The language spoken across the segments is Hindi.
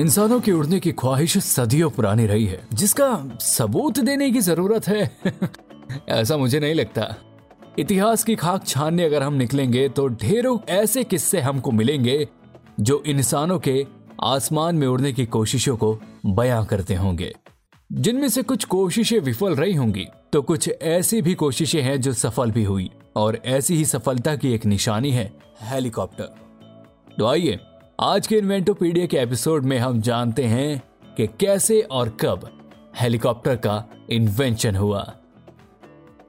इंसानों की उड़ने की ख्वाहिश सदियों पुरानी रही है, जिसका सबूत देने की ज़रूरत है। ऐसा मुझे नहीं लगता। इतिहास की खाक छानने अगर हम निकलेंगे तो ढेरों ऐसे किस्से हमको मिलेंगे, जो इंसानों के आसमान में उड़ने की कोशिशों को बयां करते होंगे। जिनमें से कुछ कोशिशें विफल रही होंगी तो कुछ ऐसी भी कोशिशें हैं जो सफल भी हुई, और ऐसी ही सफलता की एक निशानी है हेलीकॉप्टर। तो आइए आज के इन्वेंटोपीडिया के एपिसोड में हम जानते हैं कि कैसे और कब हेलीकॉप्टर का इन्वेंशन हुआ।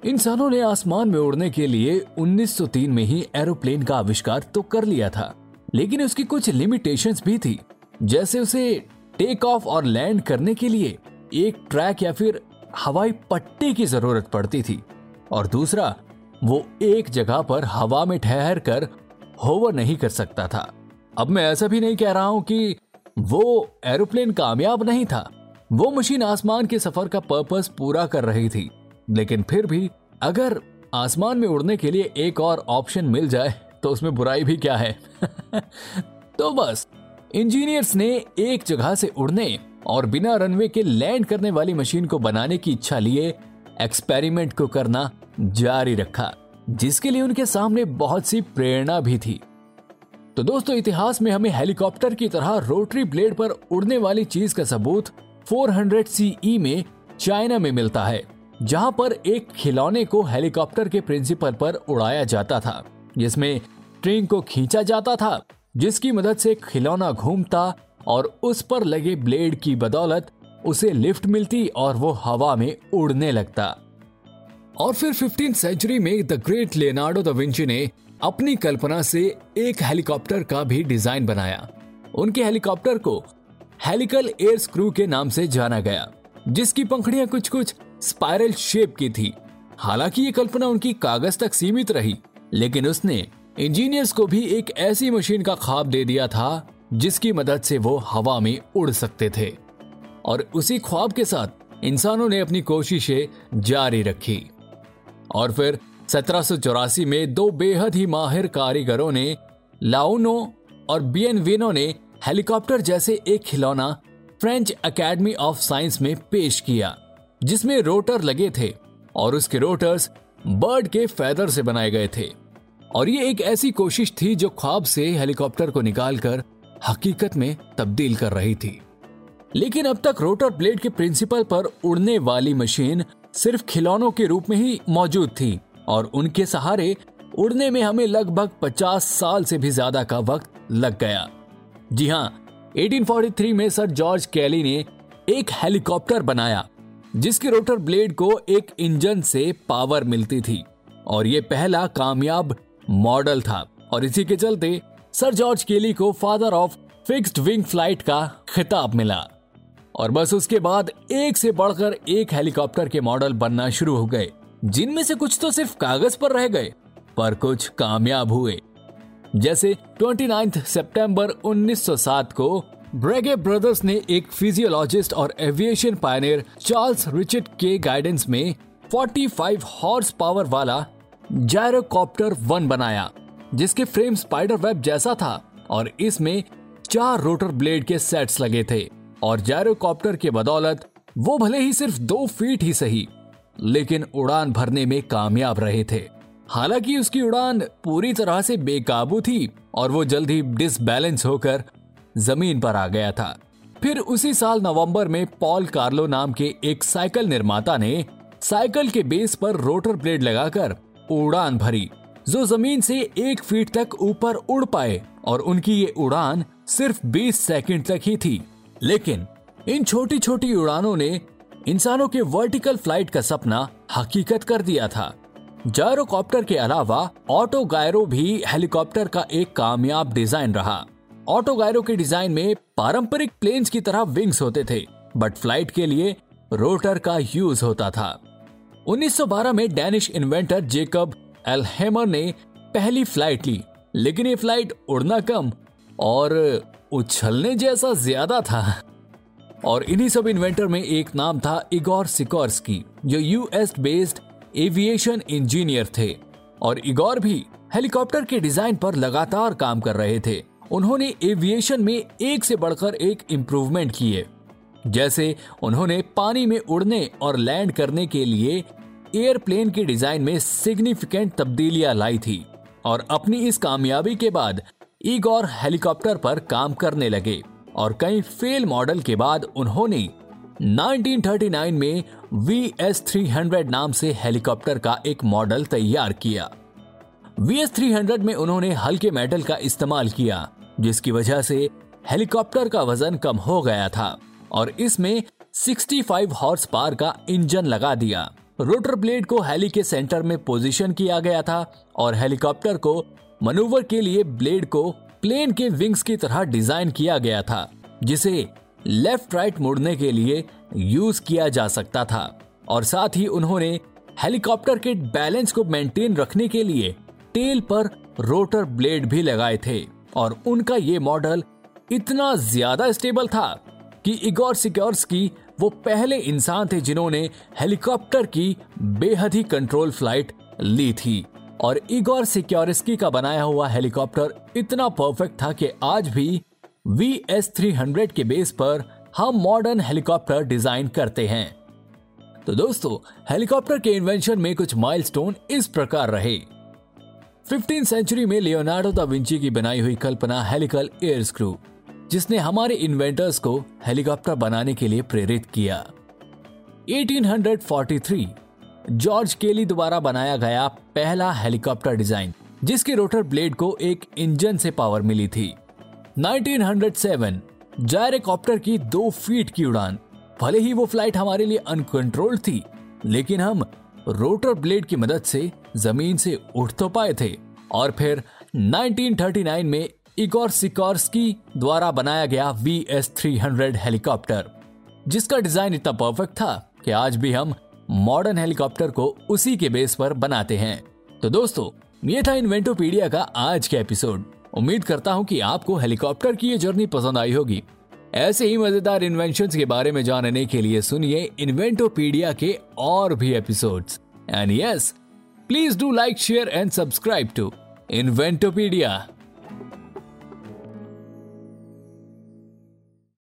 इंसानों ने आसमान में उड़ने के लिए 1903 में ही एरोप्लेन का आविष्कार तो कर लिया था, लेकिन उसकी कुछ लिमिटेशंस भी थी, जैसे उसे टेक ऑफ़ और लैंड करने के लिए एक ट्रैक या फिर हवाई पट्टी की ज़रूरत पड़ती थी, और दूसरा, वो एक जगह पर हवा में ठहर कर होवर नहीं कर सकता था। अब मैं ऐसा भी नहीं कह रहा हूँ कि वो एरोप्लेन कामयाब नहीं था। वो मशीन आसमान के सफ़र का पर्पस पूरा कर रही थी। लेकिन फिर भी अगर आसमान में उड़ने के लिए एक और ऑप्शन मिल जाए तो उसमें बुराई भी क्या है? तो बस, इंजीनियर्स ने एक जगह से उड़ने और बिना रनवे के लैंड करने वाली मशीन को बनाने की इच्छा लिए एक्सपेरिमेंट को करना जारी रखा, जिसके लिए उनके सामने बहुत सी प्रेरणा भी थी। तो दोस्तों, इतिहास में हमें हेलीकॉप्टर की तरह रोटरी ब्लेड पर उड़ने वाली चीज़ का सबूत 400 सीई में चाइना में मिलता है, जहाँ पर एक खिलौने को हेलीकॉप्टर के प्रिंसिपल पर उड़ाया जाता था, जिसमें ट्रेन को खींचा जाता था, जिसकी मदद से खिलौना घूमता और उस पर लगे ब्लेड की बदौलत उसे लिफ्ट मिलती और वो हवा में उड़ने लगता। और फिर फिफ्टीन सेंचुरी में the great Leonardo da Vinci ने अपनी कल्पना से एक हेलीकॉप्टर का भी डिज़ाइन बनाया। उनके हेलीकॉप्टर को हेलिकल एयर स्क्रू के नाम से जाना गया, जिसकी पंखड़ियाँ कुछ कुछ स्पाइरल शेप की थी। हालाँकि ये कल्पना उनकी कागज़ तक सीमित रही, लेकिन उसने इंजीनियर्स को भी एक ऐसी मशीन का ख्वाब दे दिया था, जिसकी मदद से वो हवा में उड़ सकते थे। और उसी ख्वाब के साथ इंसानों ने अपनी कोशिशें जारी रखी। और फिर सत्रह सौ चौरासी में दो बेहद ही माहिर कारीगरों ने लाउनो और बियनविनो ने हेलीकॉप्टर जैसे एक खिलौना फ्रेंच एकेडमी ऑफ़ साइंस में पेश किया, जिसमें रोटर लगे थे और उसके रोटर्स बर्ड के फेदर से बनाए गए थे। और ये एक ऐसी कोशिश थी जो ख्वाब से हेलीकॉप्टर को निकालकर हकीकत में तब्दील कर रही थी। लेकिन अब तक रोटर ब्लेड के प्रिंसिपल पर उड़ने वाली मशीन सिर्फ़ खिलौनों के रूप में ही मौजूद थी। और उनके सहारे उड़ने में हमें लगभग 50 साल से भी ज़्यादा का वक्त लग गया। जी हाँ 1843 में सर जॉर्ज कैली ने एक हेलीकॉप्टर बनाया, जिसके रोटर ब्लेड को एक इंजन से पावर मिलती थी, और ये पहला कामयाब मॉडल था। और इसी के चलते सर जॉर्ज केली को father of fixed wing flight का खिताब मिला। और बस उसके बाद एक से बढ़कर एक हेलीकॉप्टर के मॉडल बनना शुरू हो गए। जिनमें से कुछ तो सिर्फ़ कागज़ पर रह गए, पर कुछ कामयाब हुए। जैसे 29 सितंबर 1907 को ब्रेगे ब्रदर्स ने एक फिजियोलॉजिस्ट और एविएशन पायनियर चार्ल्स रिचर्ड के गाइडेंस में 45 हॉर्स पावर वाला जायरोकॉप्टर वन बनाया, जिसके फ्रेम स्पाइडर वेब जैसा था और इसमें चार रोटर ब्लेड के सेट्स लगे थे और जायरोकॉप्टर के बदौलत वो भले ही सिर्फ़ दो फीट ही सही लेकिन उड़ान भरने में कामयाब रहे थे। हालाँकि उसकी उड़ान पूरी तरह से बेकाबू थी और वो जल्द ही डिसबैलेंस होकर ज़मीन पर आ गया था। फिर उसी साल नवंबर में पॉल कार्लो नाम के एक साइकिल निर्माता ने साइकिल के बेस पर रोटर ब्लेड लगाकर उड़ान भरी, जो ज़मीन से एक फीट तक ऊपर उड़ पाए और उनकी ये उड़ान सिर्फ़ 20 सेकंड तक ही थी। लेकिन इन छोटी छोटी उड़ानों ने इंसानों के वर्टिकल फ़्लाइट का सपना हकीकत कर दिया था। जायरोकॉप्टर के अलावा ऑटो गायरो भी हेलीकॉप्टर का एक कामयाब डिज़ाइन रहा। ऑटो गायरो के डिज़ाइन में पारंपरिक प्लेन्स की तरह विंग्स होते थे बट फ़्लाइट के लिए रोटर का यूज़ होता था। 1912 में डेनिश इन्वेंटर जेकब एलहेमर ने पहली फ़्लाइट ली, लेकिन ये फ़्लाइट उड़ना कम और उछलने जैसा ज़्यादा था। और इन्हीं सब इन्वेंटर में एक नाम था इगोर सिकोर्स्की, जो यूएस बेस्ड एविएशन इंजीनियर थे। और इगोर भी हेलीकॉप्टर के डिज़ाइन पर लगातार काम कर रहे थे। उन्होंने एविएशन में एक से बढ़कर एक इम्प्रूवमेंट किए। जैसे उन्होंने पानी में उड़ने और लैंड करने के लिए एयरप्लेन के डिज़ाइन में सिग्निफिकेंट तब्दीलियाँ लाई थी। और अपनी इस कामयाबी के बाद ईगोर हेलीकॉप्टर पर काम करने लगे। और कई फेल मॉडल के बाद उन्होंने 1939 में वी एस थ्री नाम से हेलीकॉप्टर का एक मॉडल तैयार किया। वी एस थ्री में उन्होंने हल्के मेटल का इस्तेमाल किया, जिसकी वजह से हेलीकॉप्टर का वज़न कम हो गया था और इसमें 65 हॉर्स पावर का इंजन लगा दिया। रोटर ब्लेड को हेली के सेंटर में पोजीशन किया गया था और हेलीकॉप्टर को मनूवर के लिए ब्लेड को प्लेन के विंग्स की तरह डिज़ाइन किया गया था, जिसे लेफ़्ट राइट मुड़ने के लिए यूज़ किया जा सकता था। और साथ ही उन्होंने हेलीकॉप्टर के बैलेंस को मेंटेन रखने के लिए टेल पर रोटर ब्लेड भी लगाए थे। और उनका ये मॉडल इतना ज़्यादा स्टेबल था कि इगोर सिक्योर्स की वो पहले इंसान थे जिन्होंने हेलीकॉप्टर की बेहद ही कंट्रोल फ़्लाइट ली थी। और इगोर सिक्योरिस्की का बनाया हुआ हेलीकॉप्टर इतना परफेक्ट था कि आज भी वी एस थ्री हंड्रेड के बेस पर हम मॉडर्न हेलीकॉप्टर डिज़ाइन करते हैं। तो दोस्तों हेलीकॉप्टर के इन्वेंशन में कुछ माइलस्टोन इस प्रकार रहे। फिफ्टीन सेंचुरी में लियोनार्डो दा विंची की बनाई हुई कल्पना हेलिकल एयर स्क्रू जिसने हमारे इन्वेंटर्स को हेलीकॉप्टर बनाने के लिए प्रेरित किया। 1843 जॉर्ज केली द्वारा बनाया गया पहला हेलीकॉप्टर डिज़ाइन, जिसके रोटर ब्लेड को एक इंजन से पावर मिली थी। 1907 जायरेकॉप्टर की दो फीट की उड़ान। भले ही वो फ़्लाइट हमारे लिए अनकंट्रोल्ड थी, लेकिन हम रोटर ब्लेड की मदद से ज़मीन से उठ तो पाए थे। और फिर 1939 में इगोर सिकॉर्स्की द्वारा बनाया गया वी एस थ्री हेलीकॉप्टर, जिसका डिज़ाइन इतना परफेक्ट था कि आज भी हम मॉडर्न हेलीकॉप्टर को उसी के बेस पर बनाते हैं। तो दोस्तों, ये था इन्वेंटोपीडिया का आज का एपिसोड। उम्मीद करता हूँ कि आपको हेलीकॉप्टर की ये जर्नी पसंद आई होगी। ऐसे ही मज़ेदार इन्वेंशन के बारे में जानने के लिए सुनिए इन्वेंटोपीडिया के और भी episodes and yes please do like share and subscribe to Inventopedia